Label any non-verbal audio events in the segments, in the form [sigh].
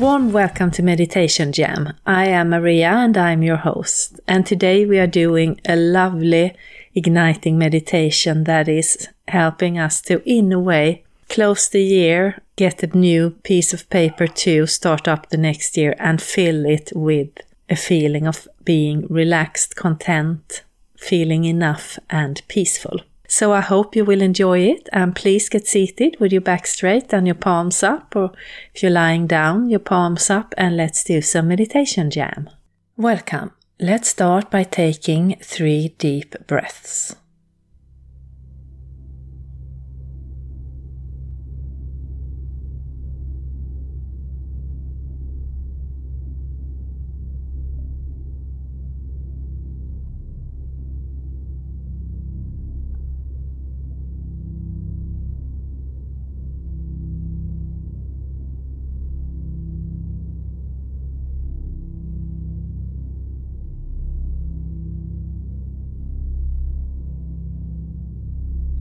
Warm welcome to Meditation Jam. I am Maria and I'm your host. And today we are doing a lovely, igniting meditation that is helping us to, in a way, close the year, get a new piece of paper to start up the next year and fill it with a feeling of being relaxed, content, feeling enough and peaceful. So I hope you will enjoy it and please get seated with your back straight and your palms up, or if you're lying down, your palms up, and let's do some meditation jam. Welcome. Let's start by taking three deep breaths.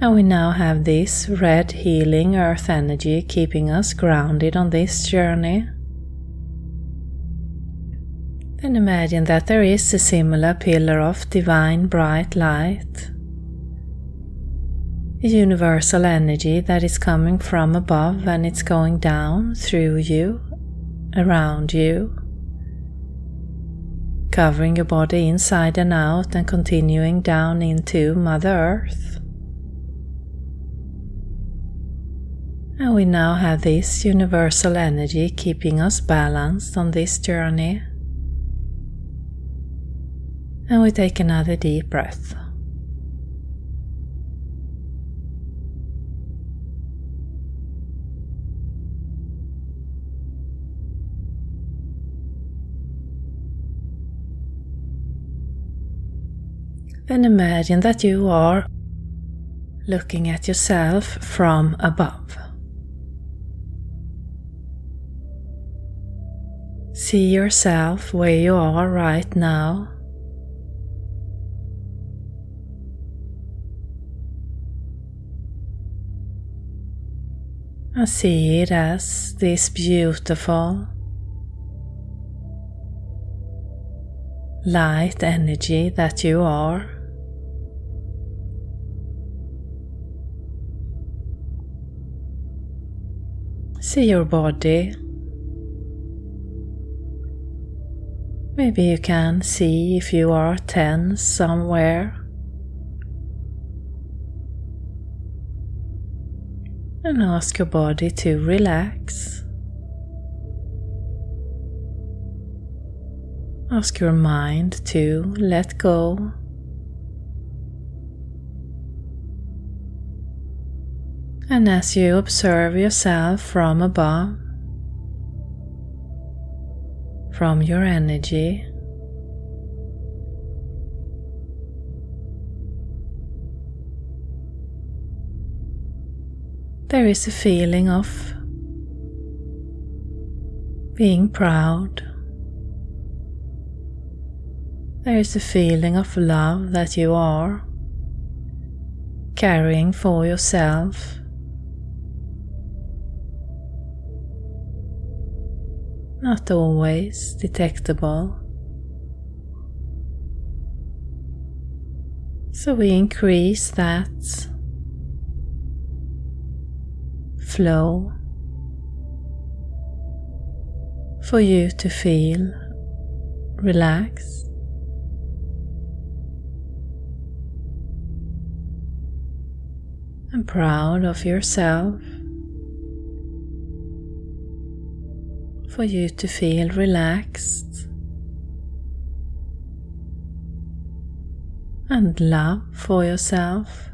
And we now have this red healing earth energy keeping us grounded on this journey. Then imagine that there is a similar pillar of divine bright light, a universal energy that is coming from above and it's going down through you, around you, covering your body inside and out and continuing down into Mother Earth. And we now have this universal energy keeping us balanced on this journey. And we take another deep breath. Then imagine that you are looking at yourself from above. See yourself where you are right now. And see it as this beautiful light energy that you are. See your body Maybe you can see if you are tense somewhere. And ask your body to relax. Ask your mind to let go. And as you observe yourself from above, from your energy. There is a feeling of being proud. There is a feeling of love that you are carrying for yourself. Not always detectable. So we increase that flow for you to feel relaxed. and proud of yourself. for you to feel relaxed and love for yourself.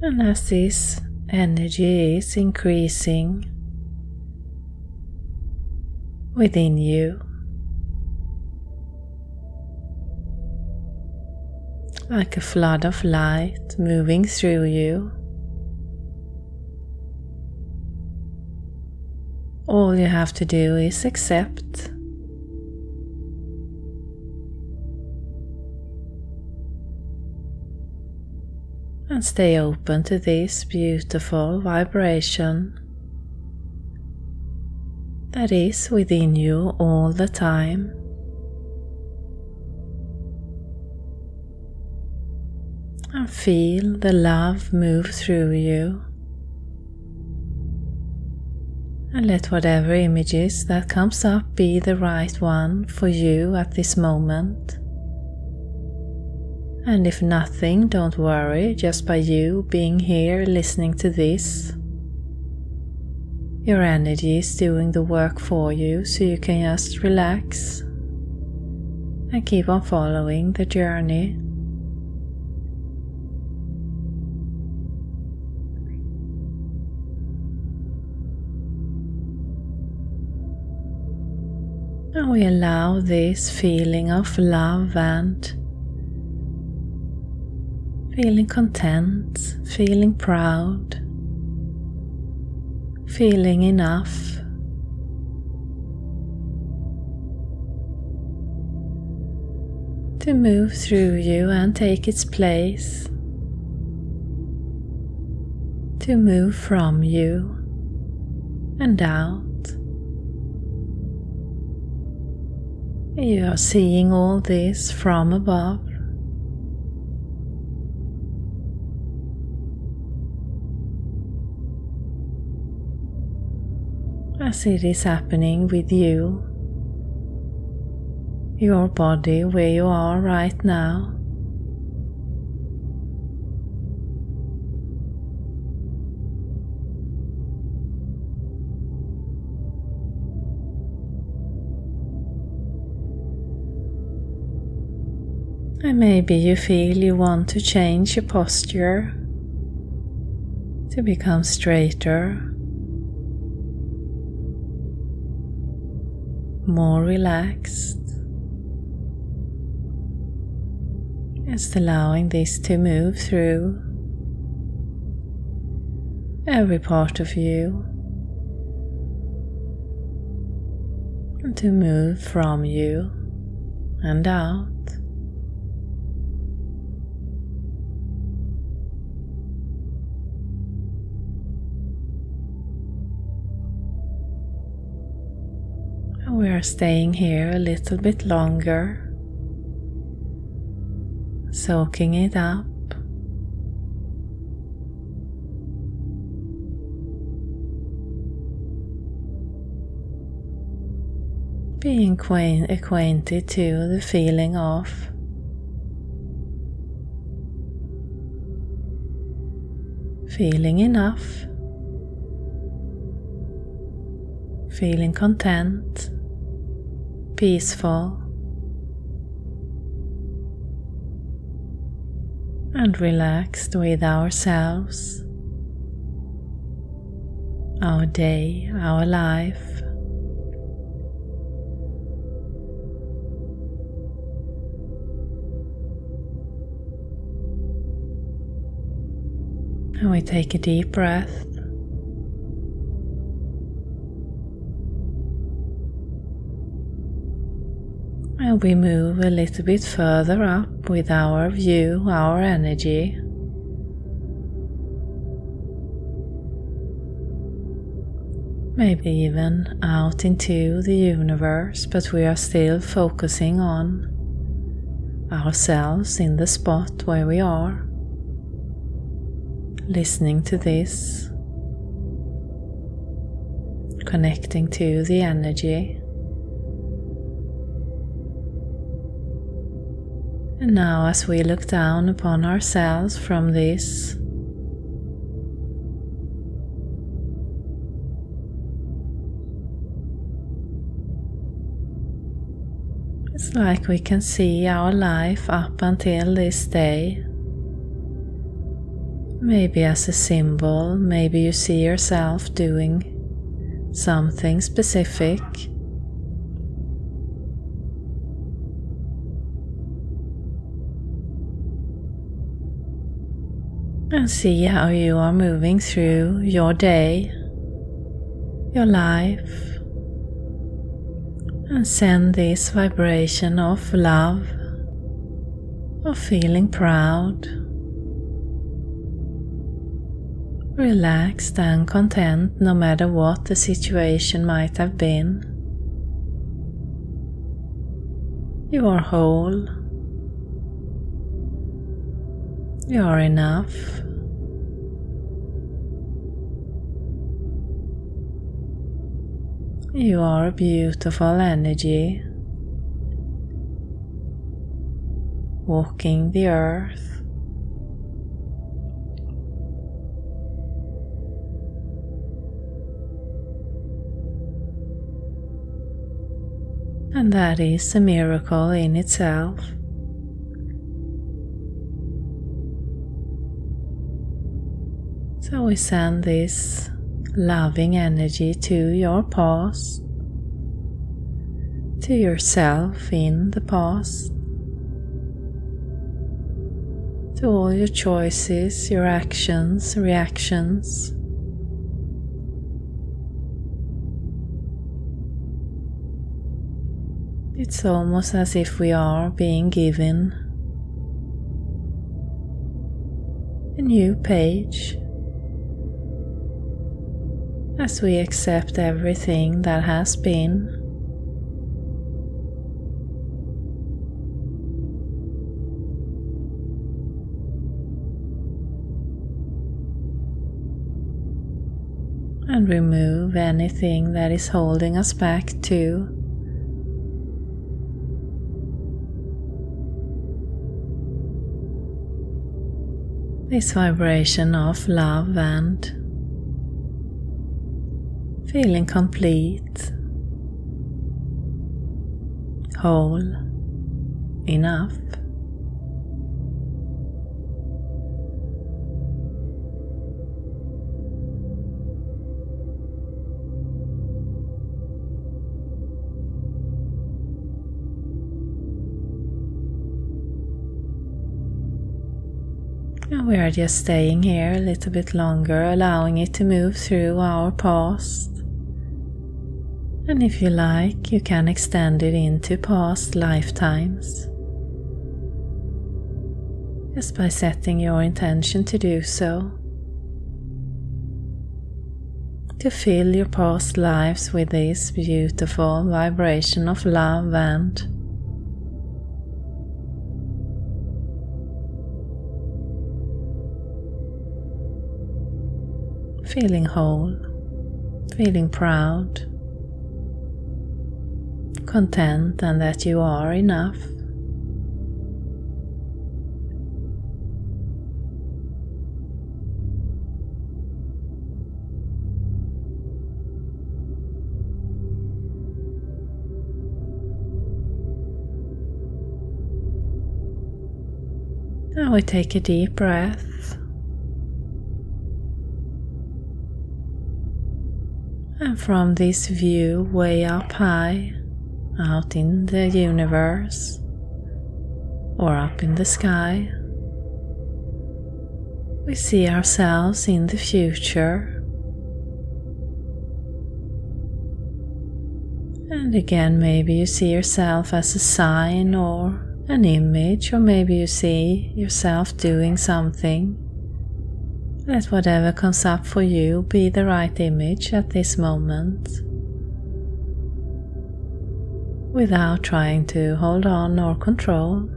And as this energy is increasing within you, like a flood of light moving through you. All you have to do is accept. And stay open to this beautiful vibration that is within you all the time. Feel the love move through you. And let whatever images that comes up be the right one for you at this moment. And if nothing, don't worry, just by you being here listening to this. Your energy is doing the work for you, so you can just relax and keep on following the journey. We allow this feeling of love and feeling content, feeling proud, feeling enough. To move through you and take its place, to move from you and out. You are seeing all this from above. As it is happening with you, your body where you are right now. And maybe you feel you want to change your posture to become straighter, more relaxed. Just allowing this to move through every part of you and to move from you and out. We are staying here a little bit longer, soaking it up. Being acquainted to the feeling of. Feeling enough, feeling content peaceful and relaxed with ourselves, our day, our life. And we take a deep breath. We move a little bit further up with our view, our energy. Maybe even out into the universe, but we are still focusing on ourselves in the spot where we are. Listening to this, connecting to the energy. And now, as we look down upon ourselves from this, it's like we can see our life up until this day. Maybe as a symbol, maybe you see yourself doing something specific. And see how you are moving through your day, your life, and send this vibration of love, of feeling proud, relaxed and content no matter what the situation might have been. You are whole. You are enough. You are a beautiful energy walking the earth. And that is a miracle in itself. So we send this loving energy to your past, to yourself in the past, to all your choices, your actions, reactions. It's almost as if we are being given a new page as we accept everything that has been. And remove anything that is holding us back to. This vibration of love and feeling complete, whole, enough. We are just staying here a little bit longer, allowing it to move through our past and if you like, you can extend it into past lifetimes. Just by setting your intention to do so. To fill your past lives with this beautiful vibration of love and feeling whole, feeling proud content and that you are enough. Now we take a deep breath. And from this view way up high, out in the universe or up in the sky. We see ourselves in the future. And again, maybe you see yourself as a sign or an image, or maybe you see yourself doing something. Let whatever comes up for you be the right image at this moment without trying to hold on or control.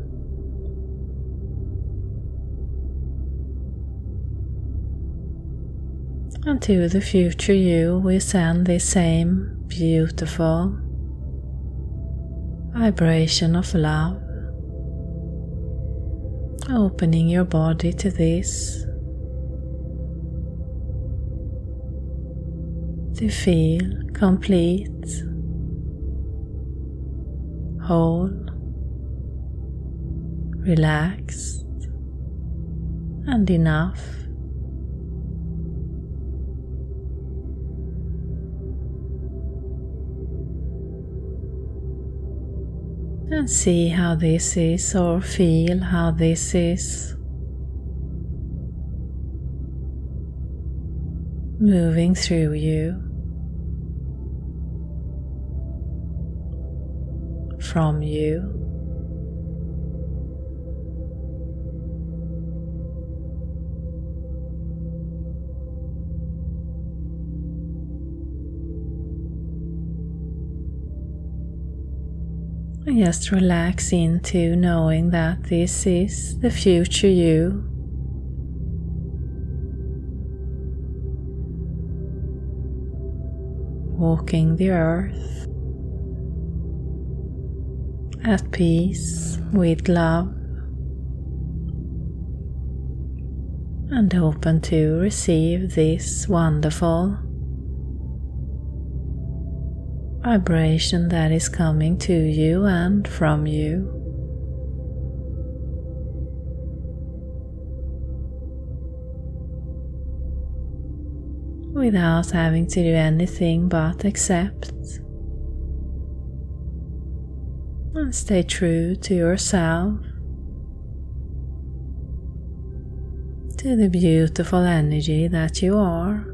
And to the future you, we send the same beautiful vibration of love, opening your body to this. To feel complete whole, relaxed, and enough. And see how this is, or feel how this is. Moving through you. From you. Just relax into knowing that this is the future you. Walking the earth at peace with love and open to receive this wonderful vibration that is coming to you and from you. Without having to do anything but accept and stay true to yourself, to the beautiful energy that you are.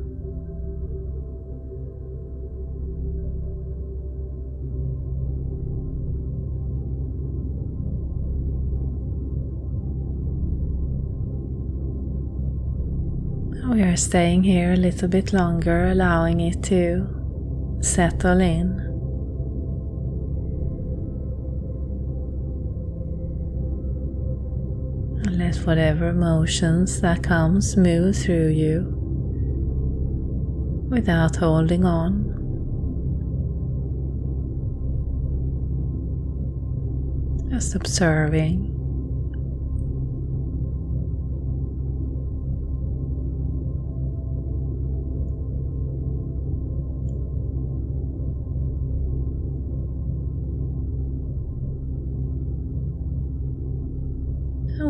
We are staying here a little bit longer, allowing it to settle in. Let whatever emotions that comes move through you without holding on. Just observing.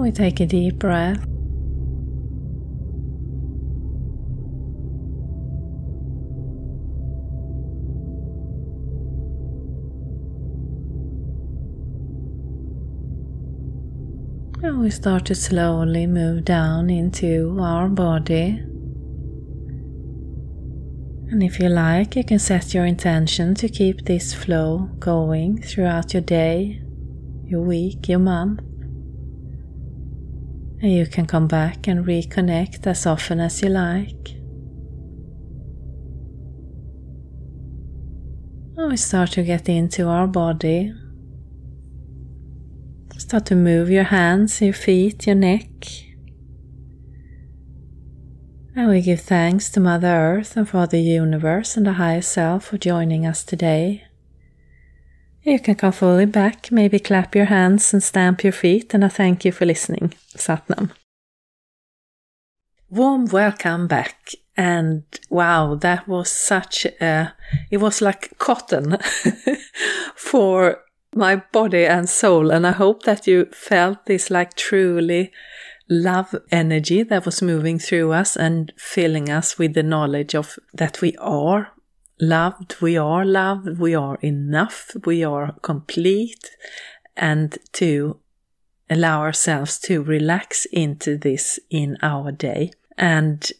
We take a deep breath. And we start to slowly move down into our body. And if you like, you can set your intention to keep this flow going throughout your day, your week, your month. And you can come back and reconnect as often as you like. And we start to get into our body. Start to move your hands, your feet, your neck. And we give thanks to Mother Earth and for the universe and the higher self for joining us today. You can come fully back, maybe clap your hands and stamp your feet, and I thank you for listening. Satnam. Warm welcome back. And wow, that was such a, it was like cotton [laughs] for my body and soul. And I hope that you felt this like truly love energy that was moving through us and filling us with the knowledge of that we are loved, we are loved, we are enough, we are complete, and to allow ourselves to relax into this in our day. And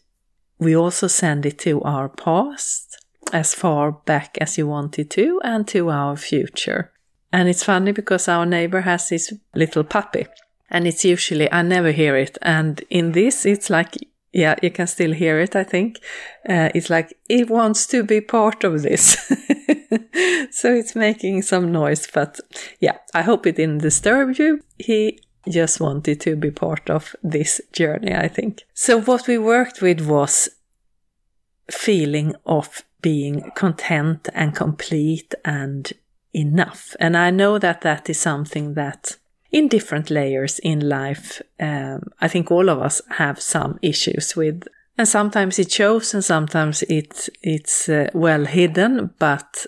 we also send it to our past as far back as you wanted to and to our future. And it's funny because our neighbor has this little puppy and it's usually, I never hear it. And in this, it's like yeah, you can still hear it, I think. Uh, it's like it wants to be part of this. [laughs] so it's making some noise, but yeah, I hope it didn't disturb you. He just wanted to be part of this journey, I think. So what we worked with was feeling of being content and complete and enough. And I know that that is something that in different layers in life. Um, I think all of us have some issues with, and sometimes it shows, and sometimes it it's uh, well hidden. But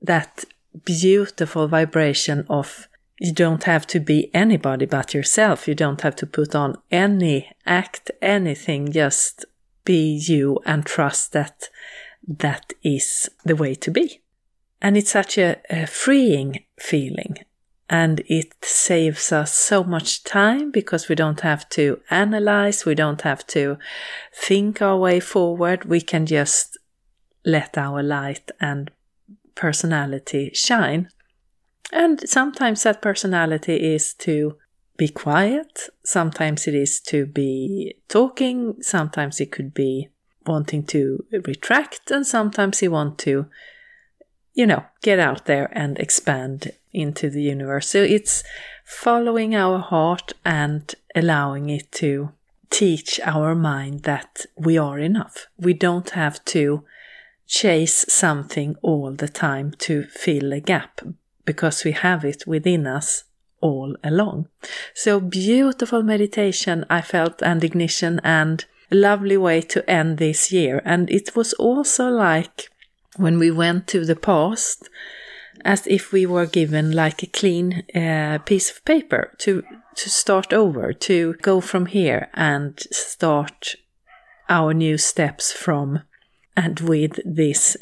that beautiful vibration of you don't have to be anybody but yourself. You don't have to put on any act, anything. Just be you and trust that that is the way to be. And it's such a, a freeing feeling and it saves us so much time because we don't have to analyze, we don't have to think our way forward. We can just let our light and personality shine. And sometimes that personality is to be quiet, sometimes it is to be talking, sometimes it could be wanting to retract, and sometimes you want to, you know, get out there and expand into the universe. So it's following our heart and allowing it to teach our mind that we are enough. We don't have to chase something all the time to fill a gap because we have it within us all along. So beautiful meditation I felt and ignition and lovely way to end this year. And it was also like when we went to the past as if we were given like a clean uh, piece of paper to to start over, to go from here and start our new steps from and with this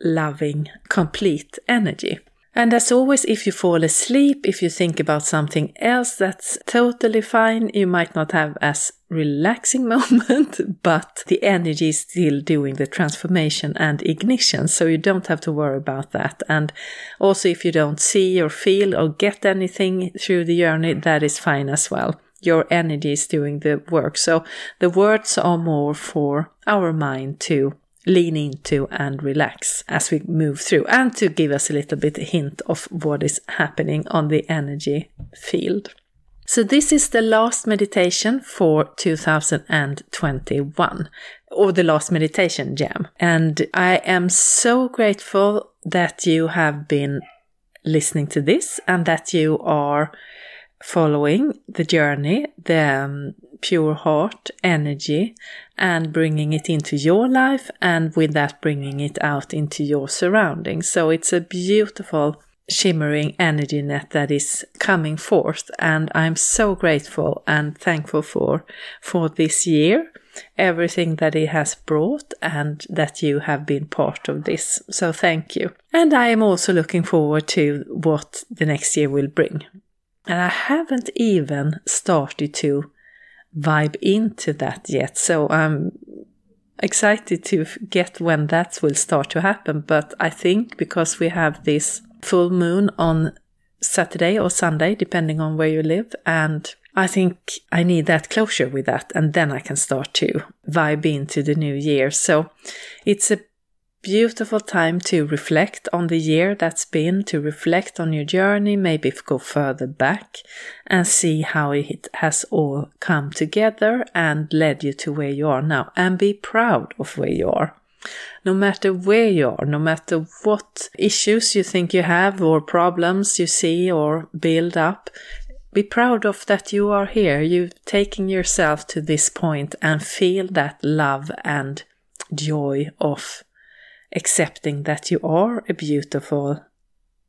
loving, complete energy. And as always, if you fall asleep, if you think about something else, that's totally fine. You might not have as relaxing [laughs] moment, but the energy is still doing the transformation and ignition. So you don't have to worry about that. And also, if you don't see or feel or get anything through the journey, that is fine as well. Your energy is doing the work. So the words are more for our mind to lean into and relax as we move through and to give us a little bit hint of what is happening on the energy field. So this is the last meditation for 2021 or the last meditation jam. And I am so grateful that you have been listening to this and that you are following the journey, the um, pure heart energy and bringing it into your life and with that bringing it out into your surroundings. So it's a beautiful shimmering energy net that is coming forth and I'm so grateful and thankful for for this year everything that it has brought and that you have been part of this. So thank you. And I am also looking forward to what the next year will bring and I haven't even started to vibe into that yet. So I'm excited to get when that will start to happen. But I think because we have this full moon on Saturday or Sunday, depending on where you live, and I think I need that closure with that, and then I can start to vibe into the new year. So it's a beautiful time to reflect on the year that's been, to reflect on your journey, maybe go further back and see how it has all come together and led you to where you are now. And be proud of where you are. No matter where you are, no matter what issues you think you have or problems you see or build up, be proud of that you are here. You've taken yourself to this point and feel that love and joy of accepting that you are a beautiful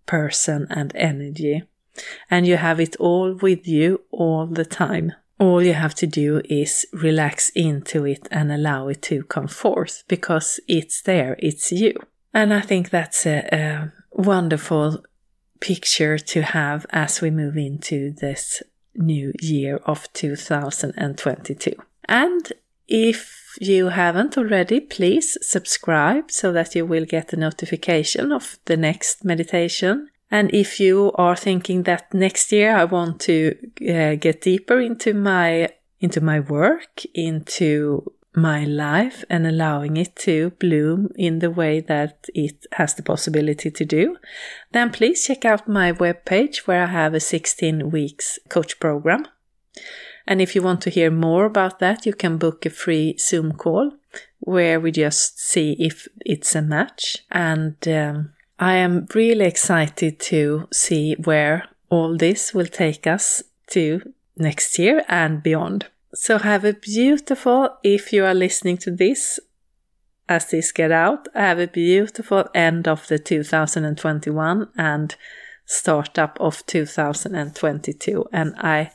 person and energy. And you have it all with you all the time. All you have to do is relax into it and allow it to come forth because it's there, it's you. And I think that's a, a wonderful picture to have as we move into this new year of 2022. And if you haven't already, please subscribe so that you will get a notification of the next meditation. And if you are thinking that next year I want to uh, get deeper into my into my work, into my life and allowing it to bloom in the way that it has the possibility to do, then please check out my webpage where I have a 16 weeks coach program. And if you want to hear more about that, you can book a free Zoom call where we just see if it's a match. And um, I am really excited to see where all this will take us to next year and beyond. So have a beautiful, if you are listening to this as this get out, have a beautiful end of the 2021 and start up of 2022. And I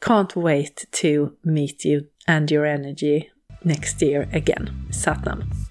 can't wait to meet you and your energy next year again. Satnam.